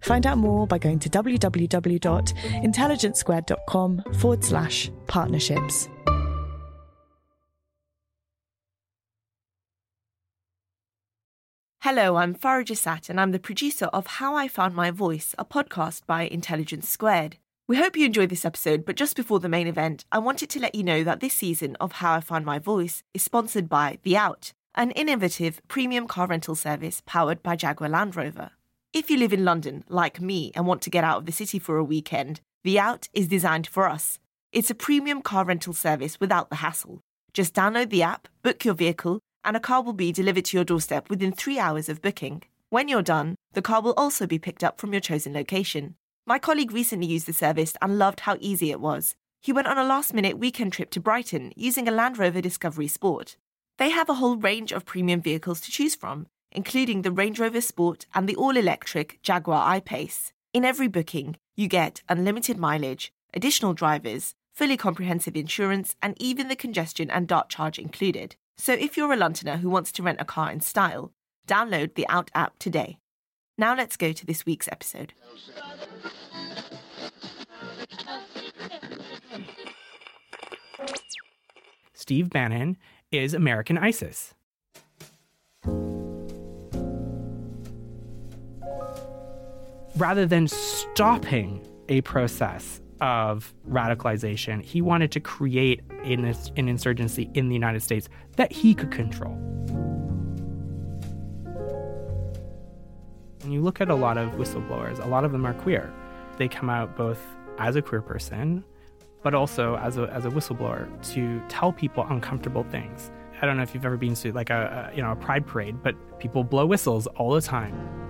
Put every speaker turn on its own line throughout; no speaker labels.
Find out more by going to www.intelligencesquared.com forward slash partnerships.
Hello, I'm Farah Jasat, and I'm the producer of How I Found My Voice, a podcast by Intelligence Squared. We hope you enjoyed this episode, but just before the main event, I wanted to let you know that this season of How I Found My Voice is sponsored by The Out, an innovative premium car rental service powered by Jaguar Land Rover. If you live in London, like me, and want to get out of the city for a weekend, The Out is designed for us. It's a premium car rental service without the hassle. Just download the app, book your vehicle, and a car will be delivered to your doorstep within three hours of booking. When you're done, the car will also be picked up from your chosen location. My colleague recently used the service and loved how easy it was. He went on a last minute weekend trip to Brighton using a Land Rover Discovery Sport. They have a whole range of premium vehicles to choose from, including the Range Rover Sport and the all electric Jaguar I Pace. In every booking, you get unlimited mileage, additional drivers, fully comprehensive insurance, and even the congestion and dart charge included. So if you're a Londoner who wants to rent a car in style, download the Out app today. Now let's go to this week's episode.
Steve Bannon is American ISIS. Rather than stopping a process of radicalization, he wanted to create an, an insurgency in the United States that he could control. When you look at a lot of whistleblowers, a lot of them are queer. They come out both as a queer person, but also as a, as a whistleblower to tell people uncomfortable things. I don't know if you've ever been to like a, a you know a pride parade, but people blow whistles all the time.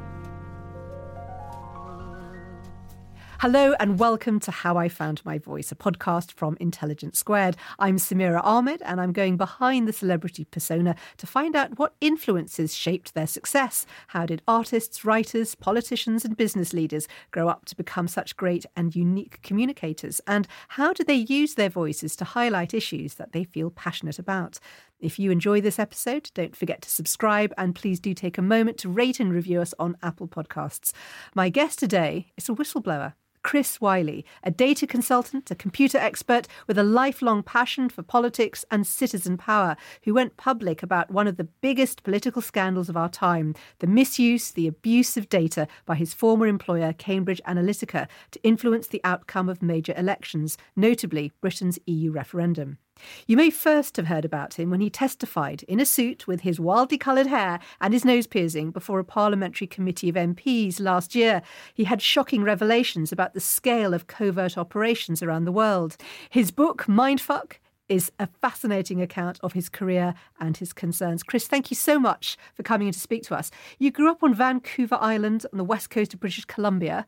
Hello and welcome to How I Found My Voice, a podcast from Intelligence Squared. I'm Samira Ahmed and I'm going behind the celebrity persona to find out what influences shaped their success. How did artists, writers, politicians, and business leaders grow up to become such great and unique communicators? And how do they use their voices to highlight issues that they feel passionate about? If you enjoy this episode, don't forget to subscribe and please do take a moment to rate and review us on Apple Podcasts. My guest today is a whistleblower. Chris Wylie, a data consultant, a computer expert with a lifelong passion for politics and citizen power, who went public about one of the biggest political scandals of our time the misuse, the abuse of data by his former employer, Cambridge Analytica, to influence the outcome of major elections, notably Britain's EU referendum. You may first have heard about him when he testified in a suit with his wildly coloured hair and his nose piercing before a parliamentary committee of MPs last year. He had shocking revelations about the scale of covert operations around the world. His book, Mindfuck, is a fascinating account of his career and his concerns. Chris, thank you so much for coming in to speak to us. You grew up on Vancouver Island on the west coast of British Columbia.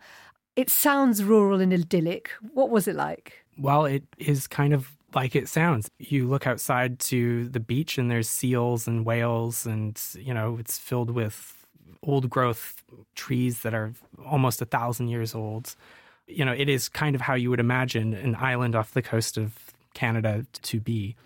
It sounds rural and idyllic. What was it like?
Well, it is kind of like it sounds. You look outside to the beach and there's seals and whales, and you know it's filled with old growth trees that are almost a thousand years old. you know, it is kind of how you would imagine an island off the coast of Canada to be.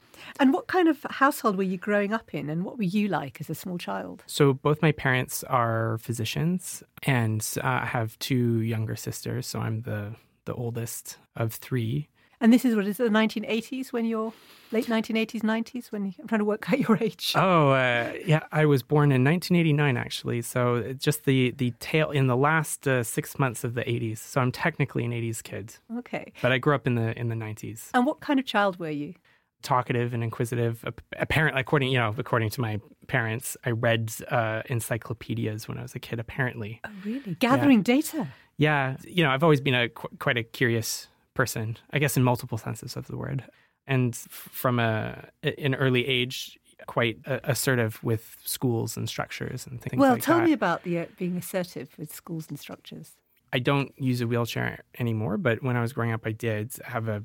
And what kind of household were you growing up in, and what were you like as a small child?
So, both my parents are physicians, and uh, I have two younger sisters. So, I'm the, the oldest of three.
And this is what is it, the 1980s when you're late 1980s, 90s when you, I'm trying to work out your age.
Oh, uh, yeah, I was born in 1989 actually. So just the the tail in the last uh, six months of the 80s. So I'm technically an 80s kid.
Okay.
But I grew up in the in the 90s.
And what kind of child were you?
Talkative and inquisitive. Apparently, according you know, according to my parents, I read uh, encyclopedias when I was a kid. Apparently.
Oh, really? Gathering
yeah.
data.
Yeah, you know, I've always been a qu- quite a curious person, I guess, in multiple senses of the word. And from a an early age, quite assertive with schools and structures and things
well,
like
tell
that.
me about the uh, being assertive with schools and structures.
I don't use a wheelchair anymore, but when I was growing up, I did have a,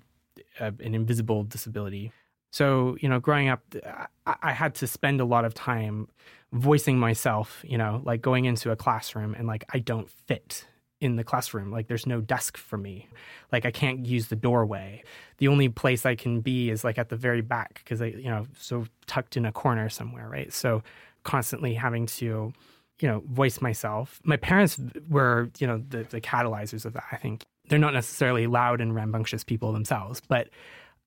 a an invisible disability. So, you know, growing up, I, I had to spend a lot of time voicing myself, you know, like going into a classroom and like, I don't fit in the classroom. Like there's no desk for me. Like I can't use the doorway. The only place I can be is like at the very back because I, you know, so tucked in a corner somewhere, right? So constantly having to, you know, voice myself. My parents were, you know, the, the catalyzers of that. I think they're not necessarily loud and rambunctious people themselves, but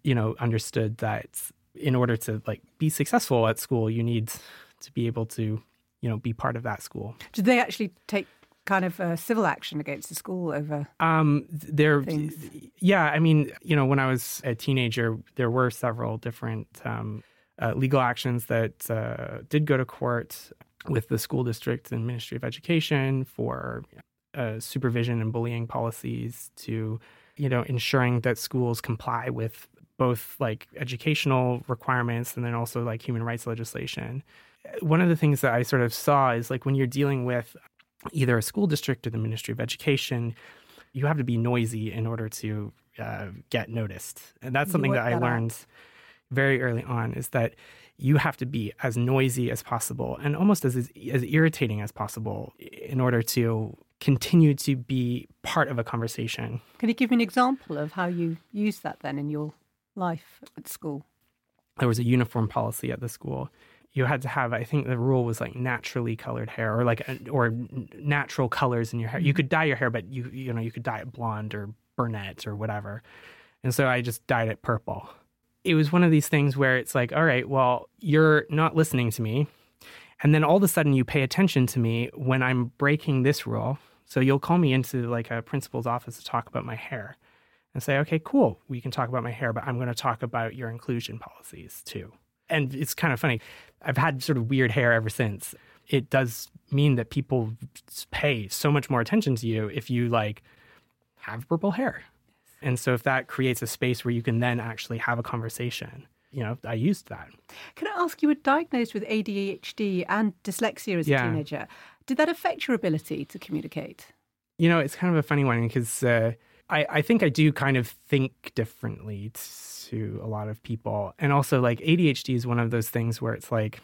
you know, understood that in order to like be successful at school, you need to be able to, you know, be part of that school.
Did they actually take kind of uh, civil action against the school over
um there
things?
yeah i mean you know when i was a teenager there were several different um, uh, legal actions that uh, did go to court with the school district and ministry of education for uh, supervision and bullying policies to you know ensuring that schools comply with both like educational requirements and then also like human rights legislation one of the things that I sort of saw is like when you're dealing with either a school district or the Ministry of Education, you have to be noisy in order to uh, get noticed. And that's something that I that learned very early on is that you have to be as noisy as possible and almost as, as irritating as possible in order to continue to be part of a conversation.
Can you give me an example of how you use that then in your life at school?
There was a uniform policy at the school you had to have i think the rule was like naturally colored hair or like or natural colors in your hair. You mm-hmm. could dye your hair but you you know you could dye it blonde or brunette or whatever. And so i just dyed it purple. It was one of these things where it's like all right well you're not listening to me. And then all of a sudden you pay attention to me when i'm breaking this rule. So you'll call me into like a principal's office to talk about my hair and say okay cool. We can talk about my hair but i'm going to talk about your inclusion policies too. And it's kind of funny. I've had sort of weird hair ever since. It does mean that people pay so much more attention to you if you like have purple hair. And so if that creates a space where you can then actually have a conversation, you know, I used that.
Can I ask you were diagnosed with ADHD and dyslexia as yeah. a teenager. Did that affect your ability to communicate?
You know, it's kind of a funny one because uh, I, I think I do kind of think differently to a lot of people. And also like ADHD is one of those things where it's like,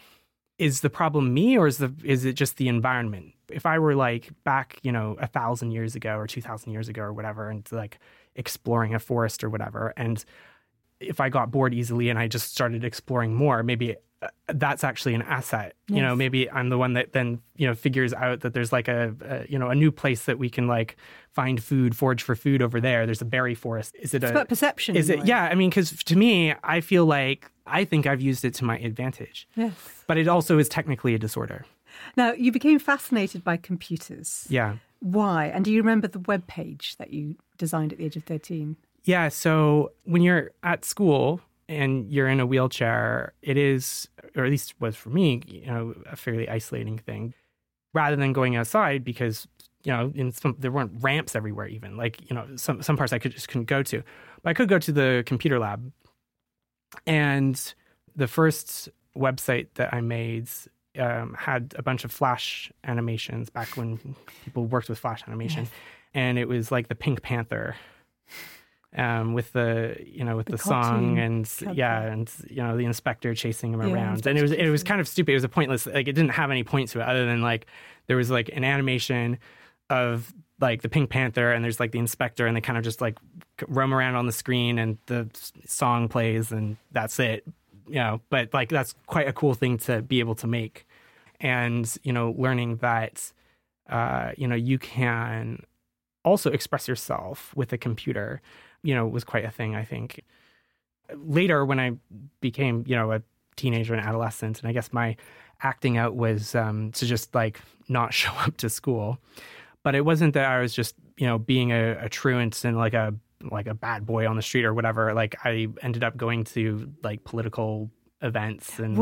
is the problem me or is the is it just the environment? If I were like back, you know, a thousand years ago or two thousand years ago or whatever, and like exploring a forest or whatever, and if I got bored easily and I just started exploring more, maybe that's actually an asset. Yes. You know, maybe I'm the one that then you know figures out that there's like a, a, you know a new place that we can like find food, forage for food over there. There's a berry forest. Is it
it's
a
about perception?
Is it? Yeah, I mean, because to me, I feel like I think I've used it to my advantage.
Yes,
but it also is technically a disorder.
Now you became fascinated by computers.
Yeah.
Why? And do you remember the web page that you designed at the age of thirteen?
Yeah. So when you're at school, and you're in a wheelchair, it is, or at least was for me, you know, a fairly isolating thing. Rather than going outside, because you know, in some there weren't ramps everywhere, even like you know, some some parts I could just couldn't go to, but I could go to the computer lab. And the first website that I made um, had a bunch of Flash animations back when people worked with Flash animation, yes. and it was like the Pink Panther um, with the you know with the, the song and yeah and you know the inspector chasing him yeah, around. And it was it was kind of stupid. It was a pointless like it didn't have any point to it other than like there was like an animation of like the Pink Panther and there's like the inspector and they kind of just like roam around on the screen and the song plays and that's it. You know, but like that's quite a cool thing to be able to make. And, you know, learning that uh, you know, you can also express yourself with a computer, you know, was quite a thing, I think. Later when I became, you know, a teenager and adolescent, and I guess my acting out was um, to just like not show up to school but it wasn't that I was just you know being a, a truant and like a like a bad boy on the street or whatever. Like I ended up going to like political events and.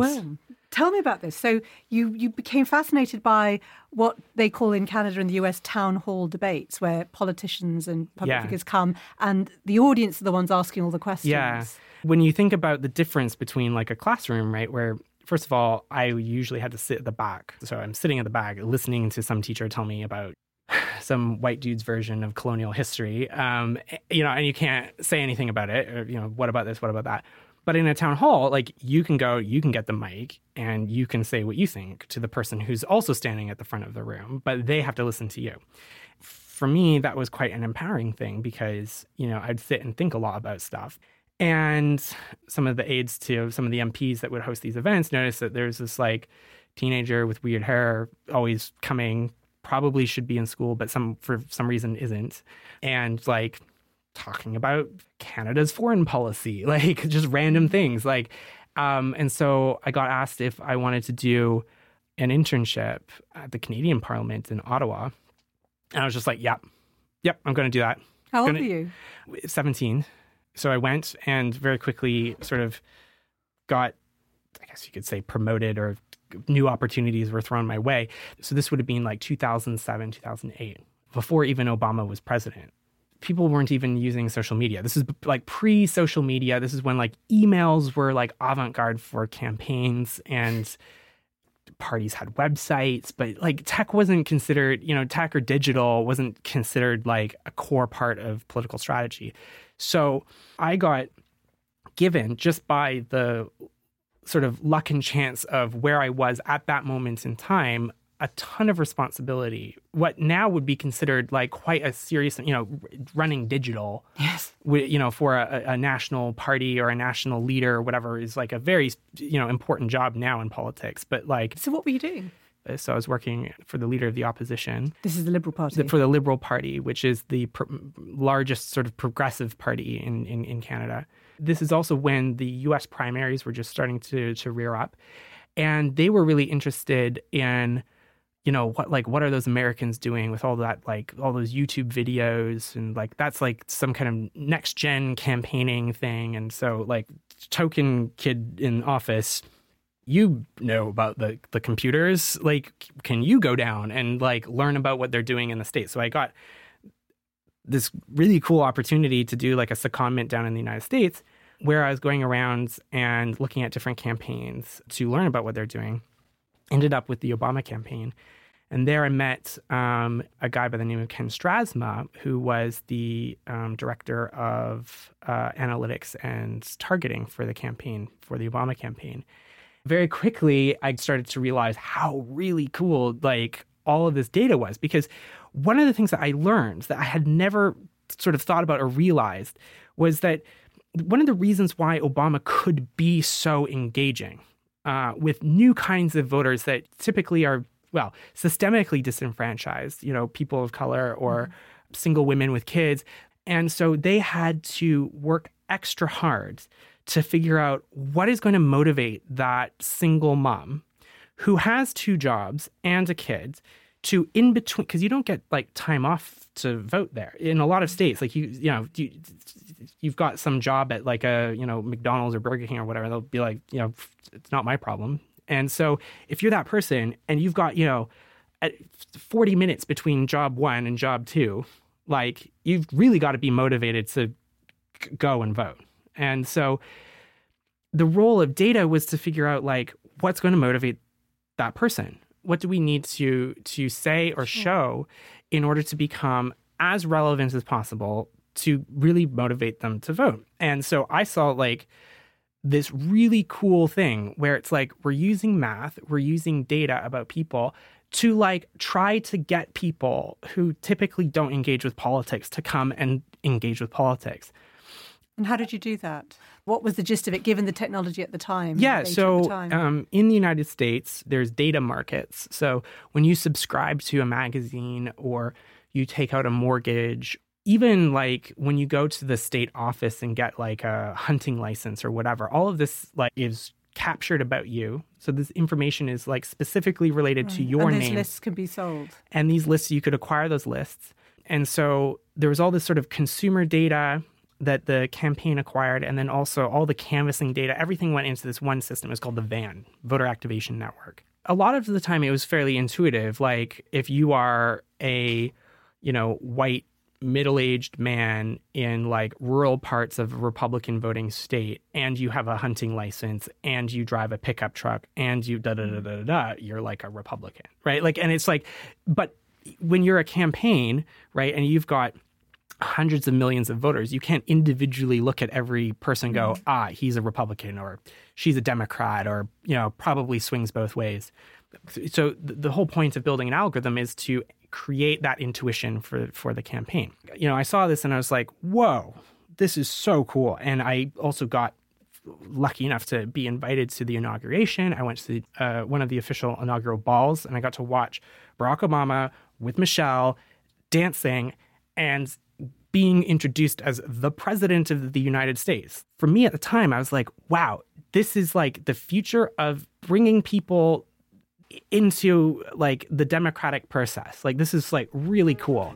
Tell me about this. So you you became fascinated by what they call in Canada and the US town hall debates, where politicians and public
Yeah.
figures come, and the audience are the ones asking all the questions.
Yeah. When you think about the difference between like a classroom, right, where first of all, I usually had to sit at the back. So I'm sitting at the back listening to some teacher tell me about some white dude's version of colonial history. Um, you know, and you can't say anything about it. Or, you know, what about this? What about that? But in a town hall, like you can go, you can get the mic and you can say what you think to the person who's also standing at the front of the room, but they have to listen to you. For me, that was quite an empowering thing because, you know, I'd sit and think a lot about stuff. And some of the aides to some of the MPs that would host these events noticed that there's this like teenager with weird hair always coming, probably should be in school, but some for some reason isn't. And like talking about Canada's foreign policy, like just random things. Like um, and so I got asked if I wanted to do an internship at the Canadian Parliament in Ottawa. And I was just like, yep, yep, I'm going to do that.
How old
Gonna-
were you?
17. So I went and very quickly sort of got, I guess you could say, promoted or new opportunities were thrown my way. So this would have been like 2007, 2008, before even Obama was president. People weren't even using social media. This is like pre social media. This is when like emails were like avant garde for campaigns and parties had websites, but like tech wasn't considered, you know, tech or digital wasn't considered like a core part of political strategy. So I got given just by the sort of luck and chance of where I was at that moment in time a ton of responsibility. What now would be considered like quite a serious, you know, running digital
Yes.
you know, for a, a national party or a national leader or whatever is like a very, you know, important job now in politics. But like,
So what were you doing?
Uh, so I was working for the leader of the opposition
This is the Liberal Party.
for the Liberal Party, which is the pr- largest sort of progressive party in, in, in Canada. This is also when the US primaries were just starting to, to rear up. And they were really interested in, you know, what like what are those Americans doing with all that like all those YouTube videos? And like that's like some kind of next gen campaigning thing. And so like token kid in office you know about the the computers. Like can you go down and like learn about what they're doing in the states? So i got this really cool opportunity to do like a secondment down in the united states where i was going around and looking at different campaigns to learn about what they're doing. Ended up with the obama campaign and there I met um, a guy by the name of Ken Strasma, who was the um, director of uh, analytics and targeting for the campaign, for the Obama campaign. Very quickly I started to realize how really cool like all of this data was because one of the things that I learned that I had never sort of thought about or realized was that one of the reasons why Obama could be so engaging uh, with new kinds of voters that typically are well systemically disenfranchised, you know, people of color or mm-hmm. single women with kids, and so they had to work extra hard to figure out what is going to motivate that single mom who has two jobs and a kid to in between because you don't get like time off to vote there. In a lot of states like you you know you, you've got some job at like a you know McDonald's or Burger King or whatever they'll be like you know it's not my problem and so if you're that person and you've got you know at 40 minutes between job 1 and job 2 like you've really got to be motivated to go and vote and so the role of data was to figure out like what's going to motivate that person. What do we need to to say or show in order to become as relevant as possible to really motivate them to vote? And so I saw like this really cool thing where it's like we're using math, we're using data about people to like try to get people who typically don't engage with politics to come and engage with politics.
And how did you do that? What was the gist of it, given the technology at the time?
Yeah, so
time?
um, in the United States, there's data markets. So when you subscribe to a magazine or you take out a mortgage, even like when you go to the state office and get like a hunting license or whatever, all of this like is captured about you. So this information is like specifically related to your name
and these
name.
lists can be sold.
and these lists you could acquire those lists and so there was all this sort of consumer data that the campaign acquired and then also all the canvassing data everything went into this one system it's called the VAN voter activation network a lot of the time it was fairly intuitive like if you are a you know white middle-aged man in like rural parts of a republican voting state and you have a hunting license and you drive a pickup truck and you da da da da da you're like a republican right? Like and it's like but when you're a campaign right and you've got hundreds of millions of voters you can't individually look at every person and go ah he's a republican or she's a democrat or you know probably swings both ways. So the whole point of building an algorithm is to create that intuition for for the campaign. You know, I saw this and I was like, "Whoa, this is so cool!" And I also got lucky enough to be invited to the inauguration. I went to the, uh, one of the official inaugural balls, and I got to watch Barack Obama with Michelle dancing and being introduced as the president of the United States. For me at the time, I was like, "Wow, this is like the future of bringing people." Into like the democratic process. Like this is like really cool.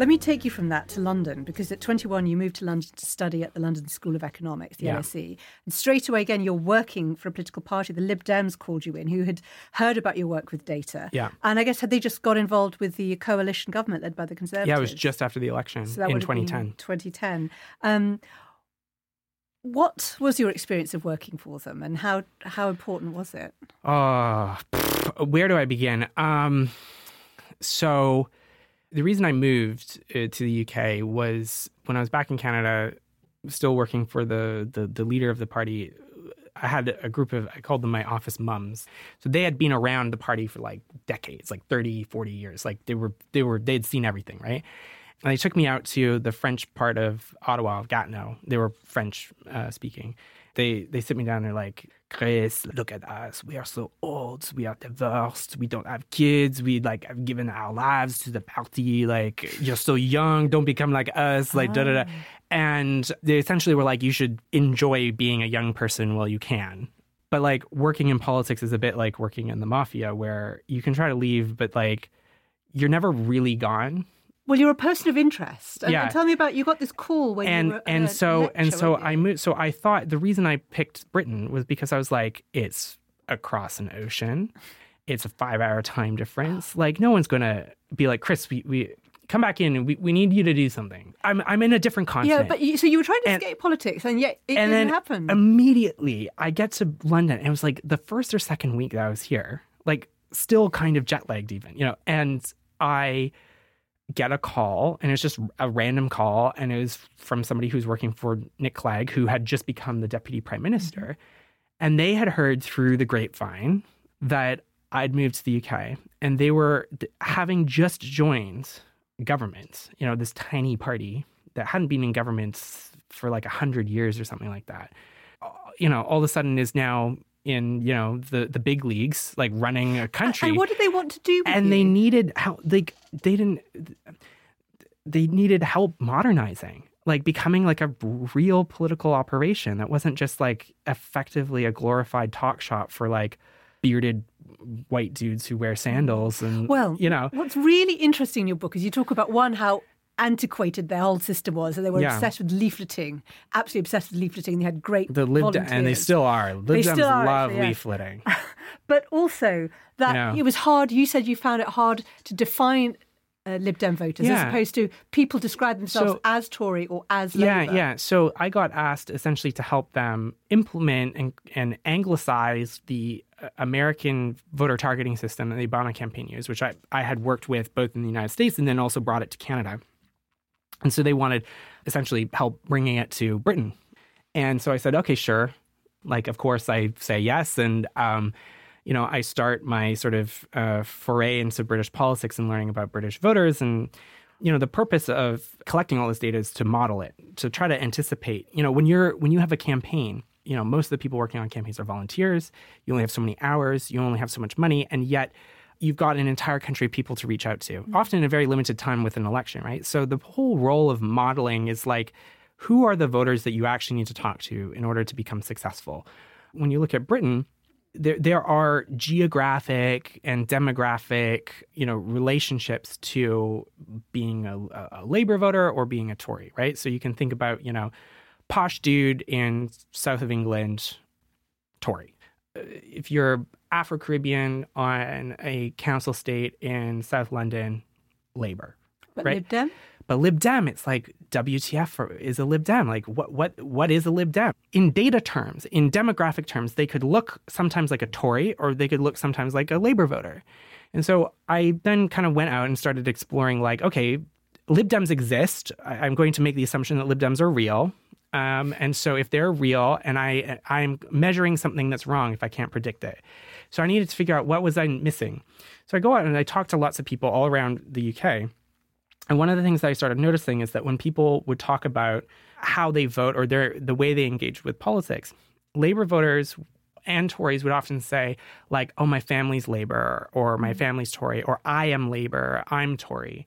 Let me take you from that to London because at 21 you moved to London to study at the London School of Economics, the
Yeah.
LSE. And straight away, again, you're working for a political party. The Lib Dems called you in, who had heard about your work with data.
Yeah.
And I guess had they just got involved with the coalition government led by the Conservatives?
Yeah, it was just after the election
So that
in
would have been
2010.
2010. Um, what was your experience of working for them, and how how important was it?
Oh, pff, where do I begin? Um, so the reason I moved uh, to the UK was when I was back in Canada, still working for the, the the leader of the party. I had a group of I called them my office mums. So they had been around the party for like decades, like 30, 40 years. Like they were they were they'd seen everything, right? And they took me out to the French part of Ottawa, of Gatineau. They were French uh, speaking. They they sit me down. And they're like, Chris, look at us. We are so old. We are divorced. We don't have kids. We like have given our lives to the party. Like you're so young. Don't become like us. Like da da da. Oh. And they essentially were like, you should enjoy being a young person while you can. But like working in politics is a bit like working in the mafia, where you can try to leave, but like you're never really gone.
Well, you're a person of interest. And,
Yeah.
and tell me about you got this call when
and
you were
and so and so I moved. So I thought the reason I picked Britain was because I was like, it's across an ocean, it's a five hour time difference. Like no one's gonna be like, Chris, we, we come back in and we, we need you to do something. I'm I'm in a different
context.
Yeah,
but you, so you were trying to
And-
escape politics, and yet it
and
didn't happen.
immediately I get to London and it was like the first or second week that I was here, like still kind of jet lagged even, you know, and I get a call and it's just a random call and it was from somebody who's working for Nick Clegg who had just become the deputy prime minister and they had heard through the grapevine that I'd moved to the UK and they were having just joined government, you know, this tiny party that hadn't been in government for like a hundred years or something like that. Uh, You know, all of a sudden is now in you know the the big leagues, like running a country.
and what did they want to do? With
and they needed help like they didn't they needed help modernizing like becoming like a real political operation that wasn't just like effectively a glorified talk shop for like bearded white dudes who wear mm. sandals and
Well,
you know.
what's really interesting in your book is you talk about one how antiquated their whole system was, and they were
Yeah.
obsessed with leafleting, absolutely obsessed with leafleting. They had great
the lib and they still are lib
They
Dems
still are,
love
yeah.
leafleting
but also that
Yeah.
it was hard. You said you found it hard to define. Uh, Lib Dem voters, as opposed to people describe themselves
So-
as Tory or as
Yeah,
Labour.
yeah. So I got asked essentially to help them implement and, and anglicize the American voter targeting system that the Obama campaign used, which I, I had worked with both in the United States and then also brought it to Canada. And so they wanted essentially help bringing it to Britain. And so I said, okay, sure. Like, of course, I say yes. And, um, you know, I start my sort of uh, foray into British politics and learning about British voters. And, you know, the purpose of collecting all this data is to model it, to try to anticipate. You know, when you're when you have a campaign, you know, most of the people working on campaigns are volunteers. You only have so many hours. You only have so much money, and yet you've got an entire country of people to reach out to, often in a very limited time with an election, right? So the whole role of modeling is like, who are the voters that you actually need to talk to in order to become successful? When you look at Britain, there there are geographic and demographic you know relationships to being a, a, labor voter or being a Tory, right? So you can think about you know posh dude in south of England, Tory. Uh, if you're Afro Caribbean on a council state in South London, Labor,
but
right?
Lib Dem?
But Lib Dem, it's like WTF is a Lib Dem. Like what what what is a Lib Dem? In data terms, in demographic terms, they could look sometimes like a Tory or they could look sometimes like a Labor voter. And so I then kind of went out and started exploring like, okay, Lib Dems exist. I'm going to make the assumption that Lib Dems are real. Um, and so if they're real and I I'm measuring something that's wrong if I can't predict it. So I needed to figure out what was I missing. So I go out and I talk to lots of people all around the UK. And one of the things that I started noticing is that when people would talk about how they vote or their the way they engage with politics, Labor voters and Tories would often say, like, oh, my family's Labor, or my mm-hmm. family's Tory, or I am Labor, I'm Tory.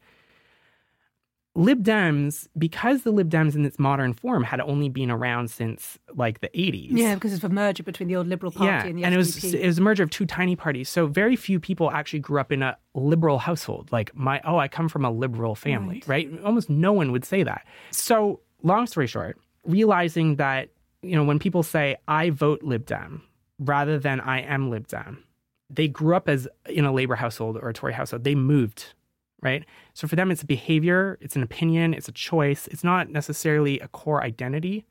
Lib Dems, because the Lib Dems in its modern form had only been around since like the 80s.
Yeah, because it's a merger between the old Liberal Party
yeah,
and the
and it was it was a merger of two tiny parties. So very few people actually grew up in a liberal household. Like my oh, I come from a liberal family, right? right? Almost no one would say that. So long story short, realizing that you know when people say I vote Lib Dem rather than I am Lib Dem, they grew up as in a labor household or a Tory household. They moved right? So for them, it's a behavior, it's an opinion, it's a choice. It's not necessarily a core identity.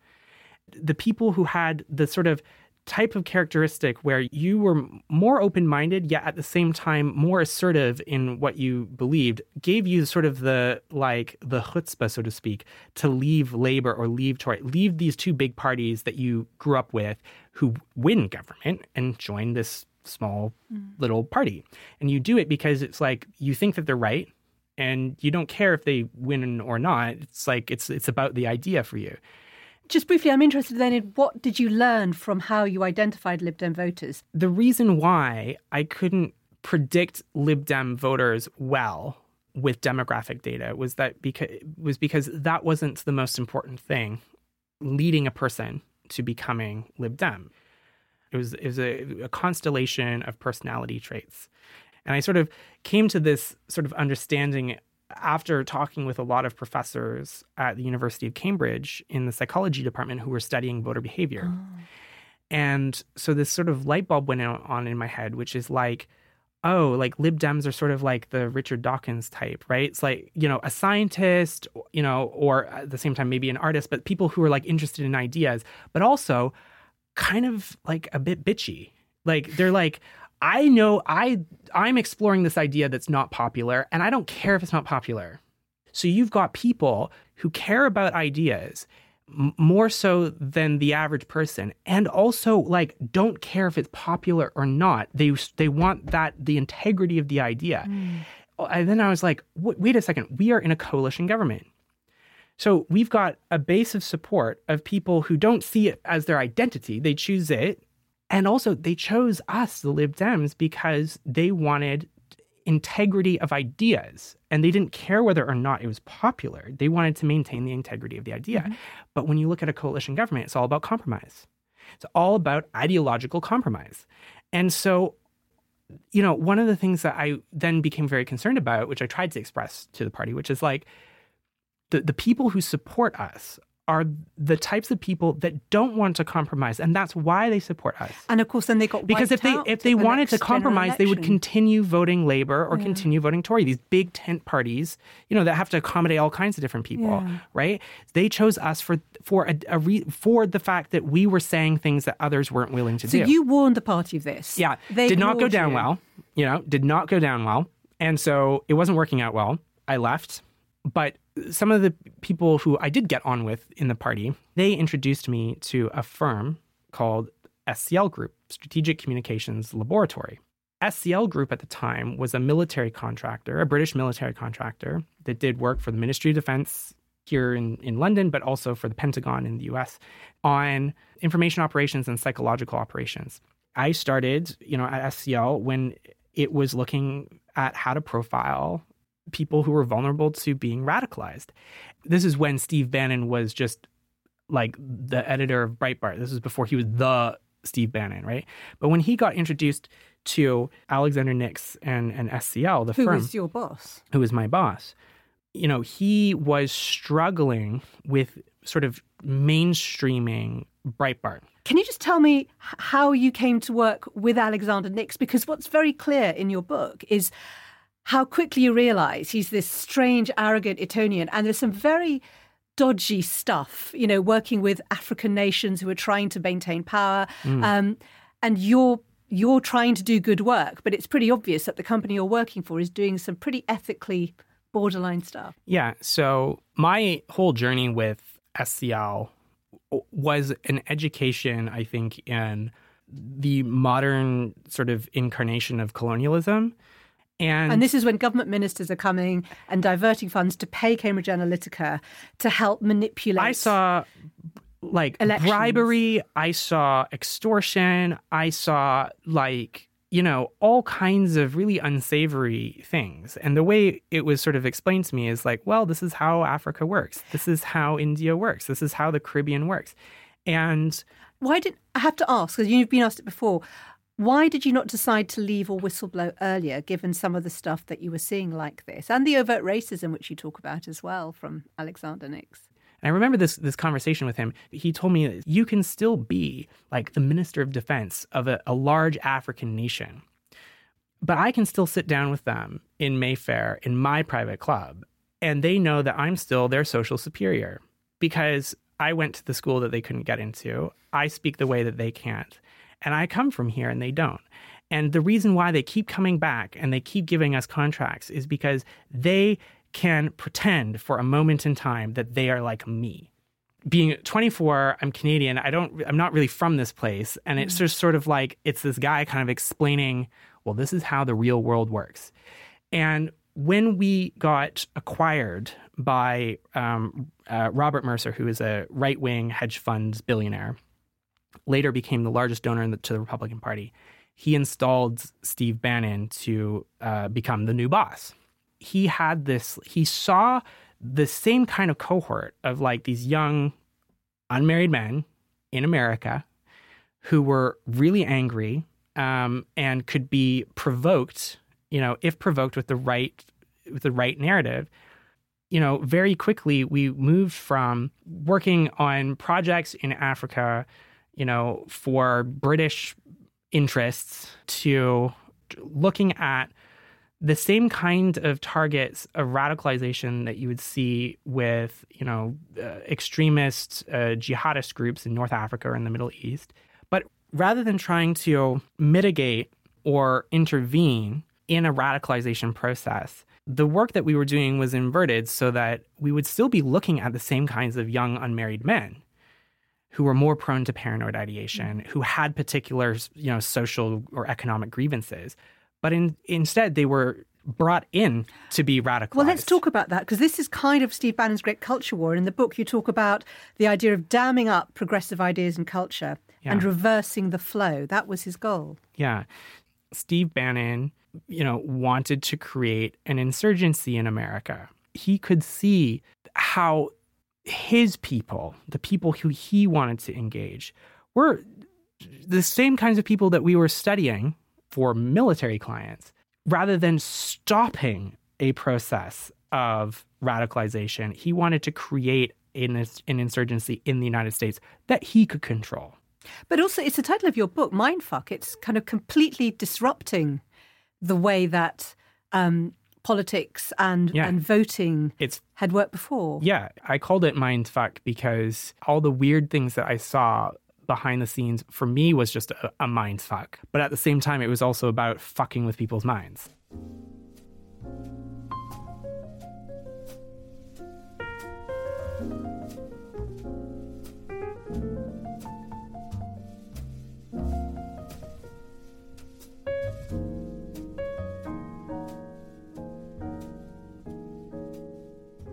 The people who had the sort of type of characteristic where you were more open minded, yet at the same time more assertive in what you believed, gave you sort of the like the chutzpah, so to speak, to leave Labor or leave Tory, leave these two big parties that you grew up with who win government and join this small mm. little party. And you do it because it's like you think that they're right and you don't care if they win or not. It's like it's it's about the idea for you.
Just briefly, I'm interested then in what did you learn from how you identified Lib Dem voters?
The reason why I couldn't predict Lib Dem voters well with demographic data was that because was because that wasn't the most important thing leading a person to becoming Lib Dem. It was, it was a, a constellation of personality traits. And I sort of came to this sort of understanding after talking with a lot of professors at the University of Cambridge in the psychology department who were studying voter behavior. Oh. And so this sort of light bulb went on in my head, which is like, oh, like Lib Dems are sort of like the Richard Dawkins type, right? It's like, you know, a scientist, you know, or at the same time, maybe an artist, but people who are like interested in ideas, but also kind of like a bit bitchy. Like they're like, I know I I'm exploring this idea that's not popular and I don't care if it's not popular. So you've got people who care about ideas more so than the average person and also like don't care if it's popular or not. They they want that the integrity of the idea. Mm. And then I was like, wait a second, we are in a coalition government. So we've got a base of support of people who don't see it as their identity. They choose it and also, they chose us, the Lib Dems, because they wanted integrity of ideas and they didn't care whether or not it was popular. They wanted to maintain the integrity of the idea. Mm-hmm. But when you look at a coalition government, it's all about compromise. It's all about ideological compromise. And so, you know, one of the things that I then became very concerned about, which I tried to express to the party, which is like the, the people who support us are the types of people that don't want to compromise, and that's why they support us.
And of course, then they got
because if they if they
the
wanted to compromise, they would continue voting Labor or continue voting Tory. These big tent parties, you know, that have to accommodate all kinds of different people,
Yeah.
right? They chose us for for a, a re, for the fact that we were saying things that others weren't willing to
So
do.
So you warned the party of this.
Yeah,
They
did not go down
you.
well. You know, did not go down well, and so it wasn't working out well. I left, but some of the people who I did get on with in the party, they introduced me to a firm called SCL Group, Strategic Communications Laboratory. SCL Group at the time was a military contractor, a British military contractor that did work for the Ministry of Defense here in, in London, but also for the Pentagon in the US on information operations and psychological operations. I started, you know, at SCL when it was looking at how to profile people who were vulnerable to being radicalized. This is when Steve Bannon was just like the editor of Breitbart. This was before he was the Steve Bannon, right? But when he got introduced to Alexander Nix and, and SCL, the
Who
firm
was your boss?
who was my boss, you know, he was struggling with sort of mainstreaming Breitbart.
Can you just tell me how you came to work with Alexander Nix? Because what's very clear in your book is how quickly you realise he's this strange, arrogant Etonian, and there's some very dodgy stuff, you know, working with African nations who are trying to maintain power, um, and you're you're trying to do good work, but it's pretty obvious that the company you're working for is doing some pretty ethically borderline stuff.
Yeah. So my whole journey with SCL was an education, I think, in the modern sort of incarnation of colonialism. And,
And this is when government ministers are coming and diverting funds to pay Cambridge Analytica to help manipulate.
I saw like
Elections.
bribery, I saw extortion, I saw like, you know, all kinds of really unsavory things. And the way it was sort of explained to me is like, well, this is how Africa works. This is how India works. This is how the Caribbean works. And
Why did I have to ask? Because you've been asked it before. Why did you not decide to leave or whistleblow earlier, given some of the stuff that you were seeing like this and the overt racism which you talk about as well from Alexander Nix?
And I remember this this conversation with him. He told me you can still be like the minister of defense of a, a large African nation, but I can still sit down with them in Mayfair in my private club, and they know that I'm still their social superior because I went to the school that they couldn't get into. I speak the way that they can't, and I come from here and they don't. And the reason why they keep coming back and they keep giving us contracts is because they can pretend for a moment in time that they are like me. Being 24, I'm Canadian. I don't I'm not really from this place and it's just sort of like it's this guy kind of explaining, well, this is how the real world works. And when we got acquired by um, uh, Robert Mercer, who is a right wing hedge fund billionaire, later became the largest donor the, to the Republican Party. He installed Steve Bannon to uh, become the new boss. He had this, he saw the same kind of cohort of like these young unmarried men in America who were really angry um, and could be provoked, you know, if provoked with the right with the right narrative, you know, very quickly we moved from working on projects in Africa, you know, for British interests to looking at the same kind of targets of radicalization that you would see with, you know, uh, extremist uh, jihadist groups in North Africa or in the Middle East. But rather than trying to mitigate or intervene in a radicalization process, the work that we were doing was inverted so that we would still be looking at the same kinds of young unmarried men who were more prone to paranoid ideation, who had particular, you know, social or economic grievances, but in, instead they were brought in to be radicalized.
Well, let's talk about that because this is kind of Steve Bannon's great culture war. In the book, you talk about the idea of damming up progressive ideas and culture and reversing the flow. That was his goal.
Yeah. Steve Bannon, you know, wanted to create an insurgency in America. He could see how his people, the people who he wanted to engage, were the same kinds of people that we were studying for military clients. Rather than stopping a process of radicalization, he wanted to create an, an insurgency in the United States that he could control.
But also, it's the title of your book, Mindfuck. It's kind of completely disrupting the way that um, politics and
Yeah.
and voting
It's
had worked before.
Yeah, I called it mindfuck because all the weird things that I saw behind the scenes for me was just a, a mindfuck. But at the same time, it was also about fucking with people's minds.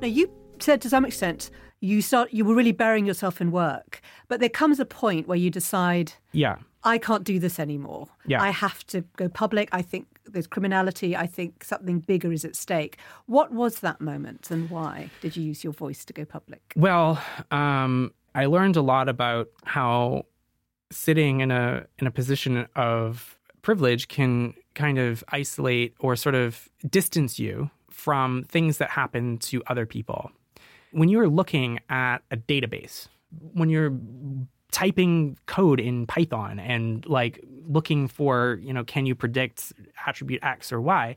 Now you said to some extent you start you were really burying yourself in work, but there comes a point where you decide
Yeah.
I can't do this anymore.
Yeah.
I have to go public. I think there's criminality. I think something bigger is at stake. What was that moment and why did you use your voice to go public?
Well, um, I learned a lot about how sitting in a in a position of privilege can kind of isolate or sort of distance you from things that happen to other people. When you're looking at a database, when you're typing code in Python and like looking for, you know, can you predict attribute X or Y,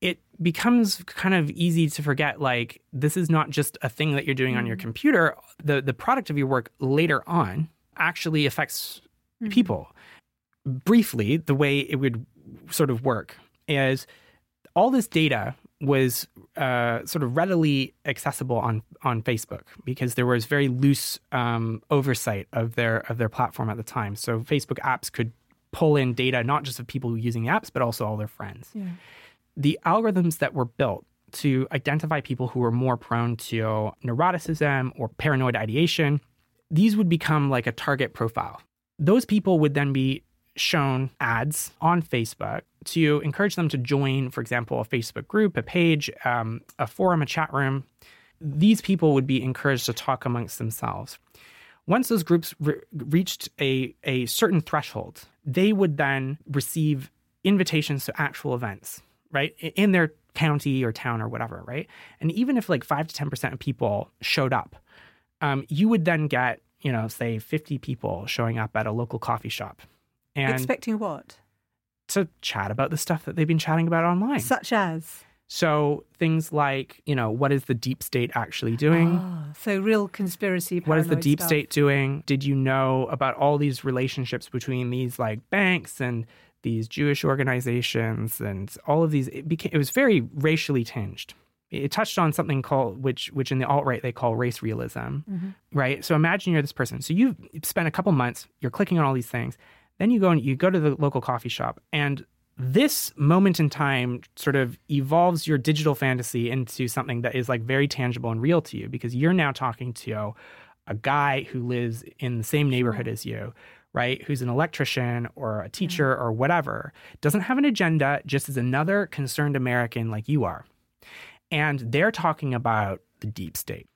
it becomes kind of easy to forget like this is not just a thing that you're doing on your mm. computer. The the product of your work later on actually affects mm-hmm. people. Briefly the way it would sort of work is all this data was uh, sort of readily accessible on on Facebook because there was very loose um, oversight of their of their platform at the time. So Facebook apps could pull in data not just of people using the apps but also all their friends the algorithms that were built to identify people who were more prone to neuroticism or paranoid ideation, these would become like a target profile. Those people would then be shown ads on Facebook to encourage them to join, for example, a Facebook group, a page, um, a forum, a chat room. These people would be encouraged to talk amongst themselves. Once those groups re- reached a, a certain threshold, they would then receive invitations to actual events, right? In their county or town or whatever, right? And even if like five to 10% of people showed up, um, you would then get, you know, say 50 people showing up at a local coffee shop and
Expecting what?
to chat about the stuff that they've been chatting about online.
Such as
So things like, you know, what is the deep state actually doing?
Ah, so real conspiracy.
what is the deep
stuff.
state doing? Did you know about all these relationships between these like banks and these Jewish organizations and all of these? It became it was very racially tinged. It touched on something called which which in the alt right they call race realism, right? So imagine you're this person. So you've spent a couple months, you're clicking on all these things, then you go and you go to the local coffee shop and this moment in time sort of evolves your digital fantasy into something that is like very tangible and real to you because you're now talking to a guy who lives in the same neighborhood as you, right? Who's an electrician or a teacher or whatever, doesn't have an agenda, just is another concerned American like you are. And they're talking about the deep state.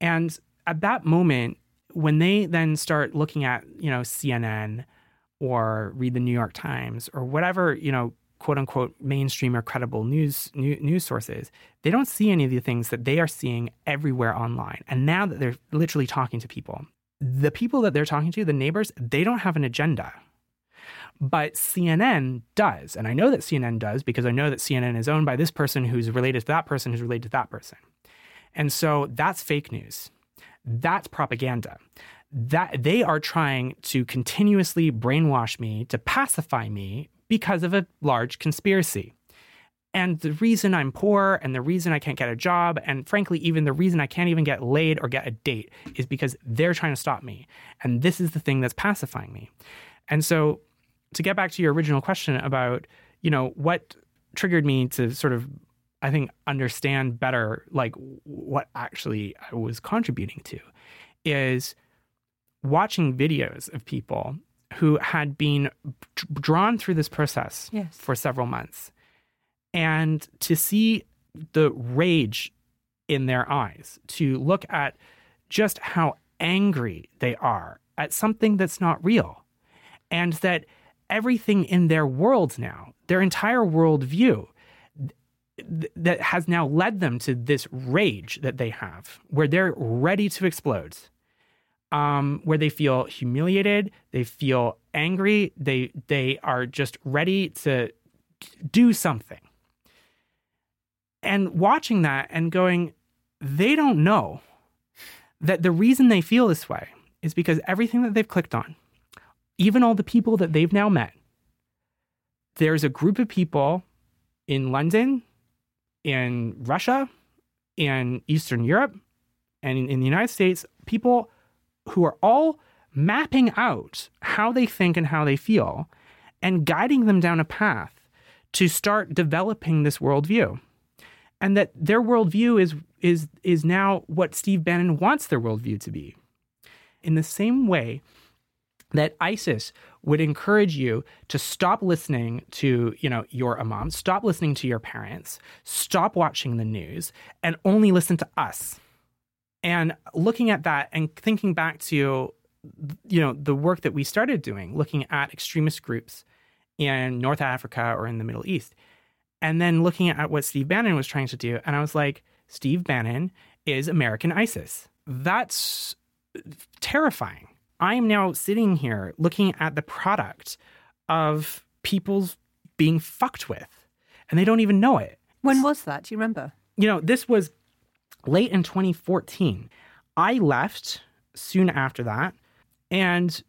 And at that moment, when they then start looking at, you know, CNN or read the New York Times or whatever, you know, quote unquote mainstream or credible news new, news sources, they don't see any of the things that they are seeing everywhere online. And now that they're literally talking to people, the people that they're talking to, the neighbors, they don't have an agenda. But CNN does. And I know that CNN does because I know that CNN is owned by this person who's related to that person who's related to that person. And so that's fake news. That's propaganda. That they are trying to continuously brainwash me to pacify me because of a large conspiracy. And the reason I'm poor and the reason I can't get a job, and frankly, even the reason I can't even get laid or get a date is because they're trying to stop me. And this is the thing that's pacifying me. And so, to get back to your original question about, you know, what triggered me to sort of, I think, understand better, like what actually I was contributing to, is watching videos of people who had been drawn through this process
Yes.
for several months and to see the rage in their eyes, to look at just how angry they are at something that's not real, and that everything in their world now, their entire worldview, th- that has now led them to this rage that they have, where they're ready to explode, um, where they feel humiliated, they feel angry, they they are just ready to do something. And watching that and going, they don't know that the reason they feel this way is because everything that they've clicked on, even all the people that they've now met, there's a group of people in London, in Russia, in Eastern Europe, and in, in the United States, people who are all mapping out how they think and how they feel and guiding them down a path to start developing this worldview. And that their worldview is, is, is now what Steve Bannon wants their worldview to be. In the same way that ISIS would encourage you to stop listening to, you know, your imam, stop listening to your parents, stop watching the news, and only listen to us. And looking at that and thinking back to, you know, the work that we started doing, looking at extremist groups in North Africa or in the Middle East, and then looking at what Steve Bannon was trying to do, and I was like, Steve Bannon is American ISIS. That's terrifying I am now sitting here looking at the product of people's being fucked with, and they don't even know it.
When was that? Do you remember?
You know, this was late in 2014. I left soon after that. And,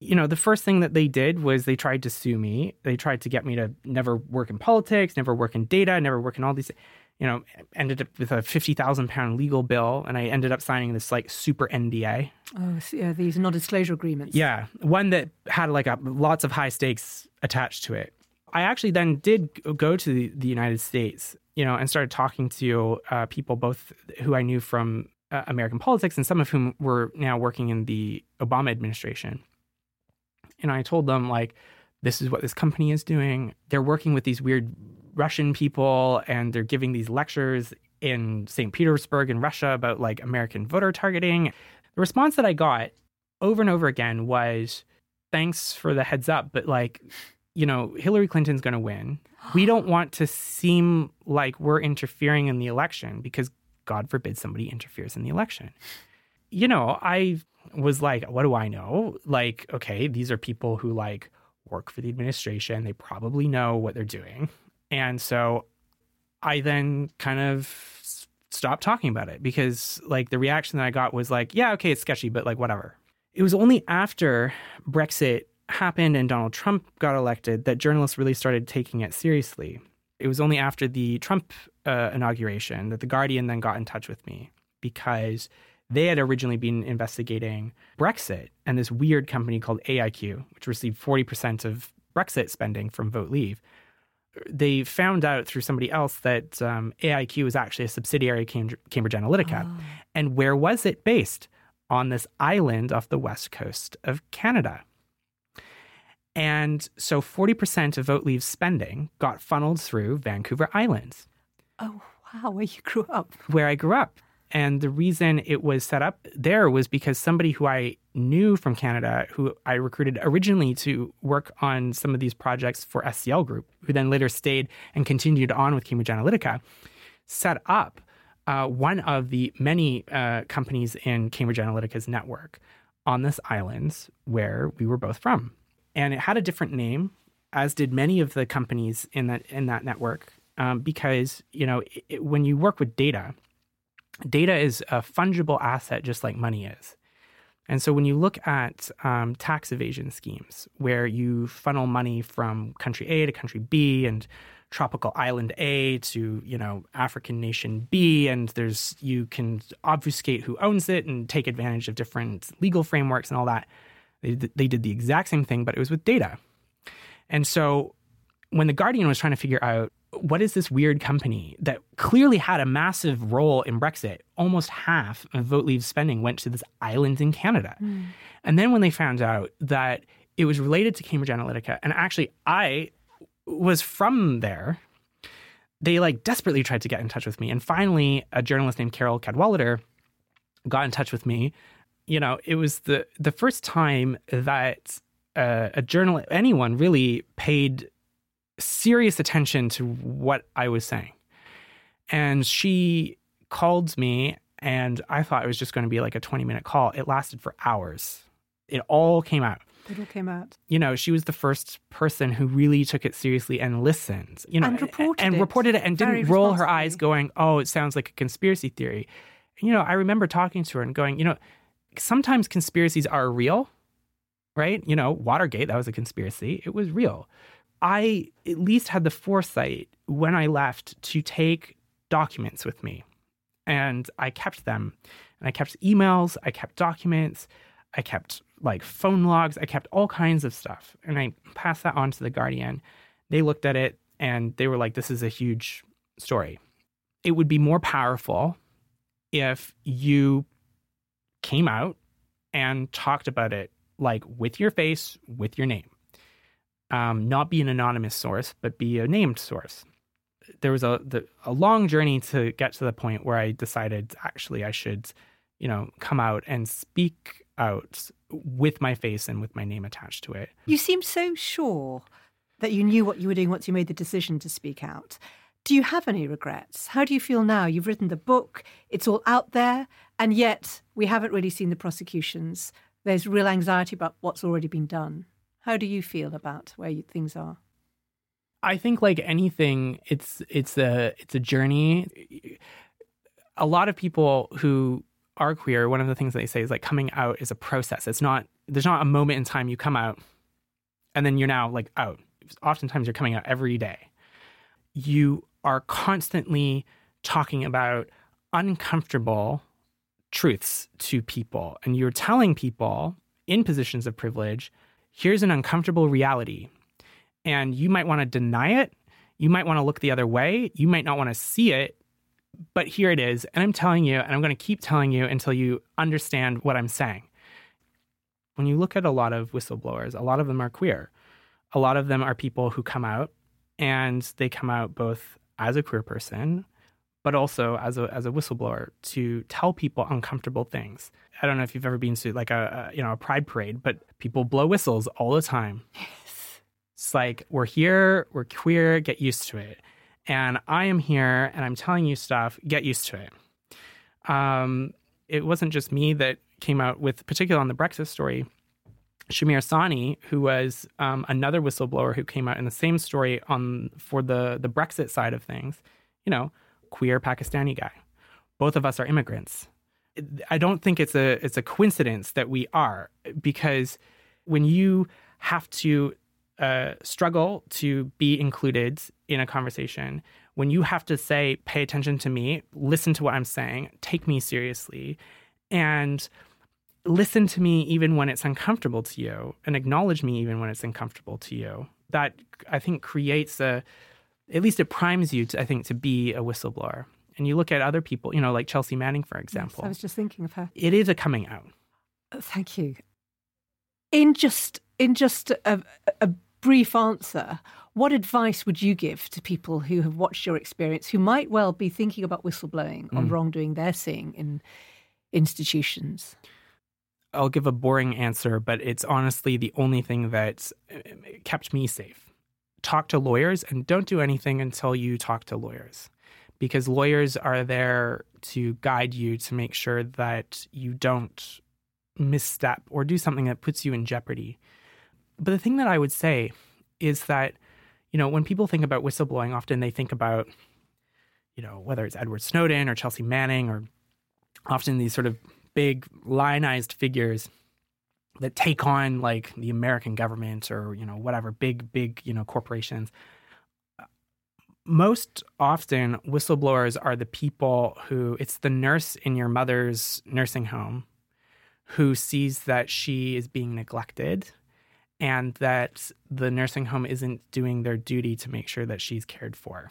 you know, the first thing that they did was they tried to sue me. They tried to get me to never work in politics, never work in data, never work in all these you know, ended up with a fifty thousand pound legal bill, and I ended up signing this like super NDA.
Oh, yeah, these non-disclosure agreements.
Yeah, one that had like a, lots of high stakes attached to it. I actually then did go to the, the United States, you know, and started talking to uh, people both who I knew from uh, American politics and some of whom were now working in the Obama administration. And I told them like, this is what this company is doing. They're working with these weird Russian people and they're giving these lectures in St. Petersburg in Russia about like American voter targeting. The response that I got over and over again was thanks for the heads up, but like, you know, Hillary Clinton's going to win. We don't want to seem like we're interfering in the election because God forbid somebody interferes in the election. You know, I was like, what do I know? Like, okay, these are people who like work for the administration. They probably know what they're doing. And so I then kind of stopped talking about it because like the reaction that I got was like, yeah, okay, it's sketchy, but like whatever. It was only after Brexit happened and Donald Trump got elected that journalists really started taking it seriously. It was only after the Trump uh, inauguration that The Guardian then got in touch with me because they had originally been investigating Brexit and this weird company called AIQ, which received 40% of Brexit spending from Vote Leave, they found out through somebody else that um, AIQ was actually a subsidiary of Cambridge Analytica. Oh. And where was it based? On this island off the west coast of Canada. And so 40% of Vote Leave's spending got funneled through Vancouver Island.
Oh, wow, where you grew up.
Where I grew up. And the reason it was set up there was because somebody who I knew from Canada, who I recruited originally to work on some of these projects for SCL Group, who then later stayed and continued on with Cambridge Analytica, set up uh, one of the many uh, companies in Cambridge Analytica's network on this island where we were both from. And it had a different name, as did many of the companies in that in that network, um, because you know it, when you work with data data is a fungible asset just like money is. And so when you look at um, tax evasion schemes where you funnel money from country A to country B and tropical island A to, you know, African nation B and there's you can obfuscate who owns it and take advantage of different legal frameworks and all that. They, they did the exact same thing, but it was with data. And so when the Guardian was trying to figure out what is this weird company that clearly had a massive role in Brexit? Almost half of Vote Leave spending went to this island in Canada. Mm. And then when they found out that it was related to Cambridge Analytica, and actually I was from there, they like desperately tried to get in touch with me. And finally, a journalist named Carole Cadwalladr got in touch with me. You know, it was the the first time that uh, a journalist, anyone really paid serious attention to what I was saying. And she called me, and I thought it was just going to be like a 20 minute call. It lasted for hours. It all came out.
It all came out.
You know, she was the first person who really took it seriously and listened. You know,
And reported
and
it
reported it and
very
didn't roll her eyes, going, "Oh, it sounds like a conspiracy theory." You know, I remember talking to her and going, "You know, sometimes conspiracies are real, right? You know, Watergate that was a conspiracy; it was real." I at least had the foresight when I left to take documents with me. And I kept them. And I kept emails, I kept documents, I kept like phone logs, I kept all kinds of stuff. And I passed that on to the Guardian. They looked at it and they were like, this is a huge story. It would be more powerful if you came out and talked about it like with your face, with your name um, not be an anonymous source, but be a named source. There was a the, a long journey to get to the point where I decided actually I should, you know, come out and speak out with my face and with my name attached to it.
You seemed so sure that you knew what you were doing once you made the decision to speak out. Do you have any regrets? How do you feel now? You've written the book, it's all out there, and yet we haven't really seen the prosecutions. There's real anxiety about what's already been done. How do you feel about where you, things are?
I think like anything, it's it's a it's a journey. A lot of people who are queer, one of the things they say is like coming out is a process. It's not there's not a moment in time you come out and then you're now like out. Oftentimes you're coming out every day. You are constantly talking about uncomfortable truths to people and you're telling people in positions of privilege, here's an uncomfortable reality and you might want to deny it. You might want to look the other way. You might not want to see it, but here it is. And I'm telling you, and I'm going to keep telling you until you understand what I'm saying. When you look at a lot of whistleblowers, a lot of them are queer. A lot of them are people who come out and they come out both as a queer person, but also as a, as a whistleblower to tell people uncomfortable things. I don't know if you've ever been to like a, a you know a pride parade, but people blow whistles all the time. Yes. It's like, we're here, we're queer, get used to it. And I am here and I'm telling you stuff, get used to it. Um, it wasn't just me that came out with, particularly on the Brexit story, Shahmir Sanni, who was um, another whistleblower who came out in the same story on for the, the Brexit side of things, you know, queer Pakistani guy. Both of us are immigrants. I don't think it's a it's a coincidence that we are because when you have to uh, struggle to be included in a conversation, when you have to say, pay attention to me, listen to what I'm saying, take me seriously, and listen to me even when it's uncomfortable to you, and acknowledge me even when it's uncomfortable to you, that I think creates a, at least it primes you, to, I think, to be a whistleblower. And you look at other people, you know, like Chelsea Manning, for example.
I was just thinking of her.
It is a coming out.
Uh, Thank you. In just in just a, a brief answer, what advice would you give to people who have watched your experience, who might well be thinking about whistleblowing on
Mm.
wrongdoing they're seeing in institutions?
I'll give a boring answer, but it's honestly the only thing that's uh, kept me safe. Talk to lawyers and don't do anything until you talk to lawyers because lawyers are there to guide you to make sure that you don't misstep or do something that puts you in jeopardy. But the thing that I would say is that, you know, when people think about whistleblowing, often they think about, you know, whether it's Edward Snowden or Chelsea Manning or often these sort of big lionized figures that take on like the American government or you know whatever big big you know corporations. Most often whistleblowers are the people who it's the nurse in your mother's nursing home who sees that she is being neglected and that the nursing home isn't doing their duty to make sure that she's cared for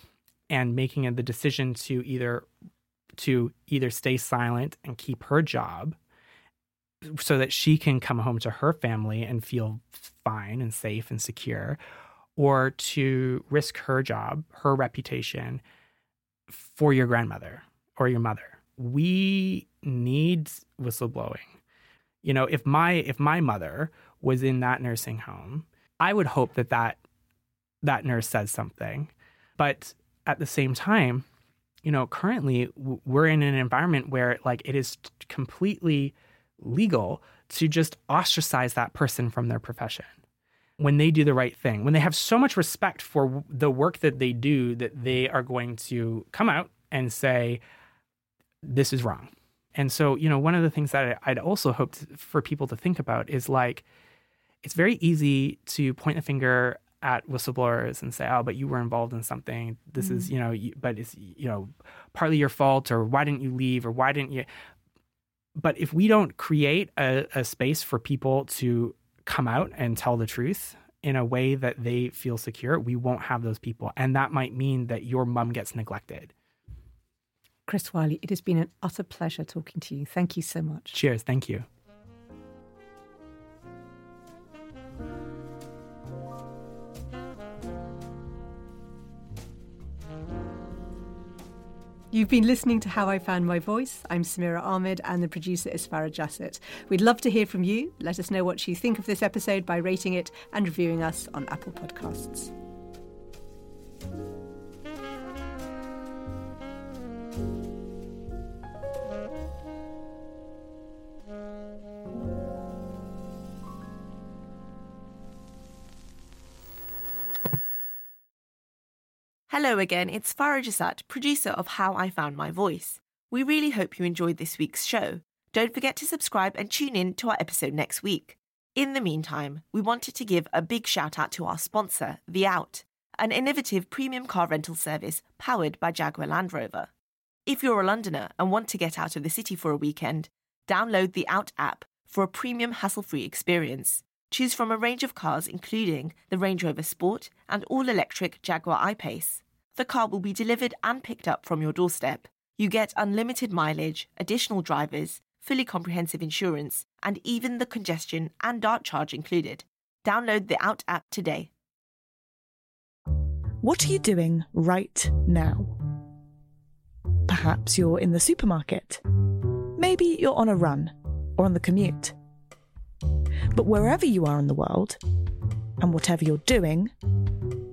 and making the decision to either to either stay silent and keep her job so that she can come home to her family and feel fine and safe and secure or to risk her job, her reputation for your grandmother or your mother. We need whistleblowing. You know, if my if my mother was in that nursing home, I would hope that that that nurse says something. But at the same time, you know, currently we're in an environment where like it is completely legal to just ostracize that person from their profession when they do the right thing, when they have so much respect for the work that they do that they are going to come out and say, this is wrong. And so, you know, one of the things that I'd also hoped for people to think about is like, it's very easy to point the finger at whistleblowers and say, "Oh, but you were involved in something. This mm. is, you know, you, but it's, you know, partly your fault, or why didn't you leave, or why didn't you?" But if we don't create a, a space for people to come out and tell the truth in a way that they feel secure, we won't have those people, and that might mean that your mum gets neglected.
Chris Wylie, it has been an utter pleasure talking to you. Thank you so much.
Cheers. Thank you.
You've been listening to How I Found My Voice. I'm Samira Ahmed and the producer is Farah Jassat. We'd love to hear from you. Let us know what you think of this episode by rating it and reviewing us on Apple Podcasts.
Hello again, it's Farah Jassat, producer of How I Found My Voice. We really hope you enjoyed this week's show. Don't forget to subscribe and tune in to our episode next week. In the meantime, we wanted to give a big shout out to our sponsor, The Out, an innovative premium car rental service powered by Jaguar Land Rover. If you're a Londoner and want to get out of the city for a weekend, download the Out app for a premium hassle free experience. Choose from a range of cars, including the Range Rover Sport and all electric Jaguar I Pace the car will be delivered and picked up from your doorstep. You get unlimited mileage, additional drivers, fully comprehensive insurance, and even the congestion and dart charge included. Download the Out app today.
What are you doing right now? Perhaps you're in the supermarket. Maybe you're on a run or on the commute. But wherever you are in the world, and whatever you're doing,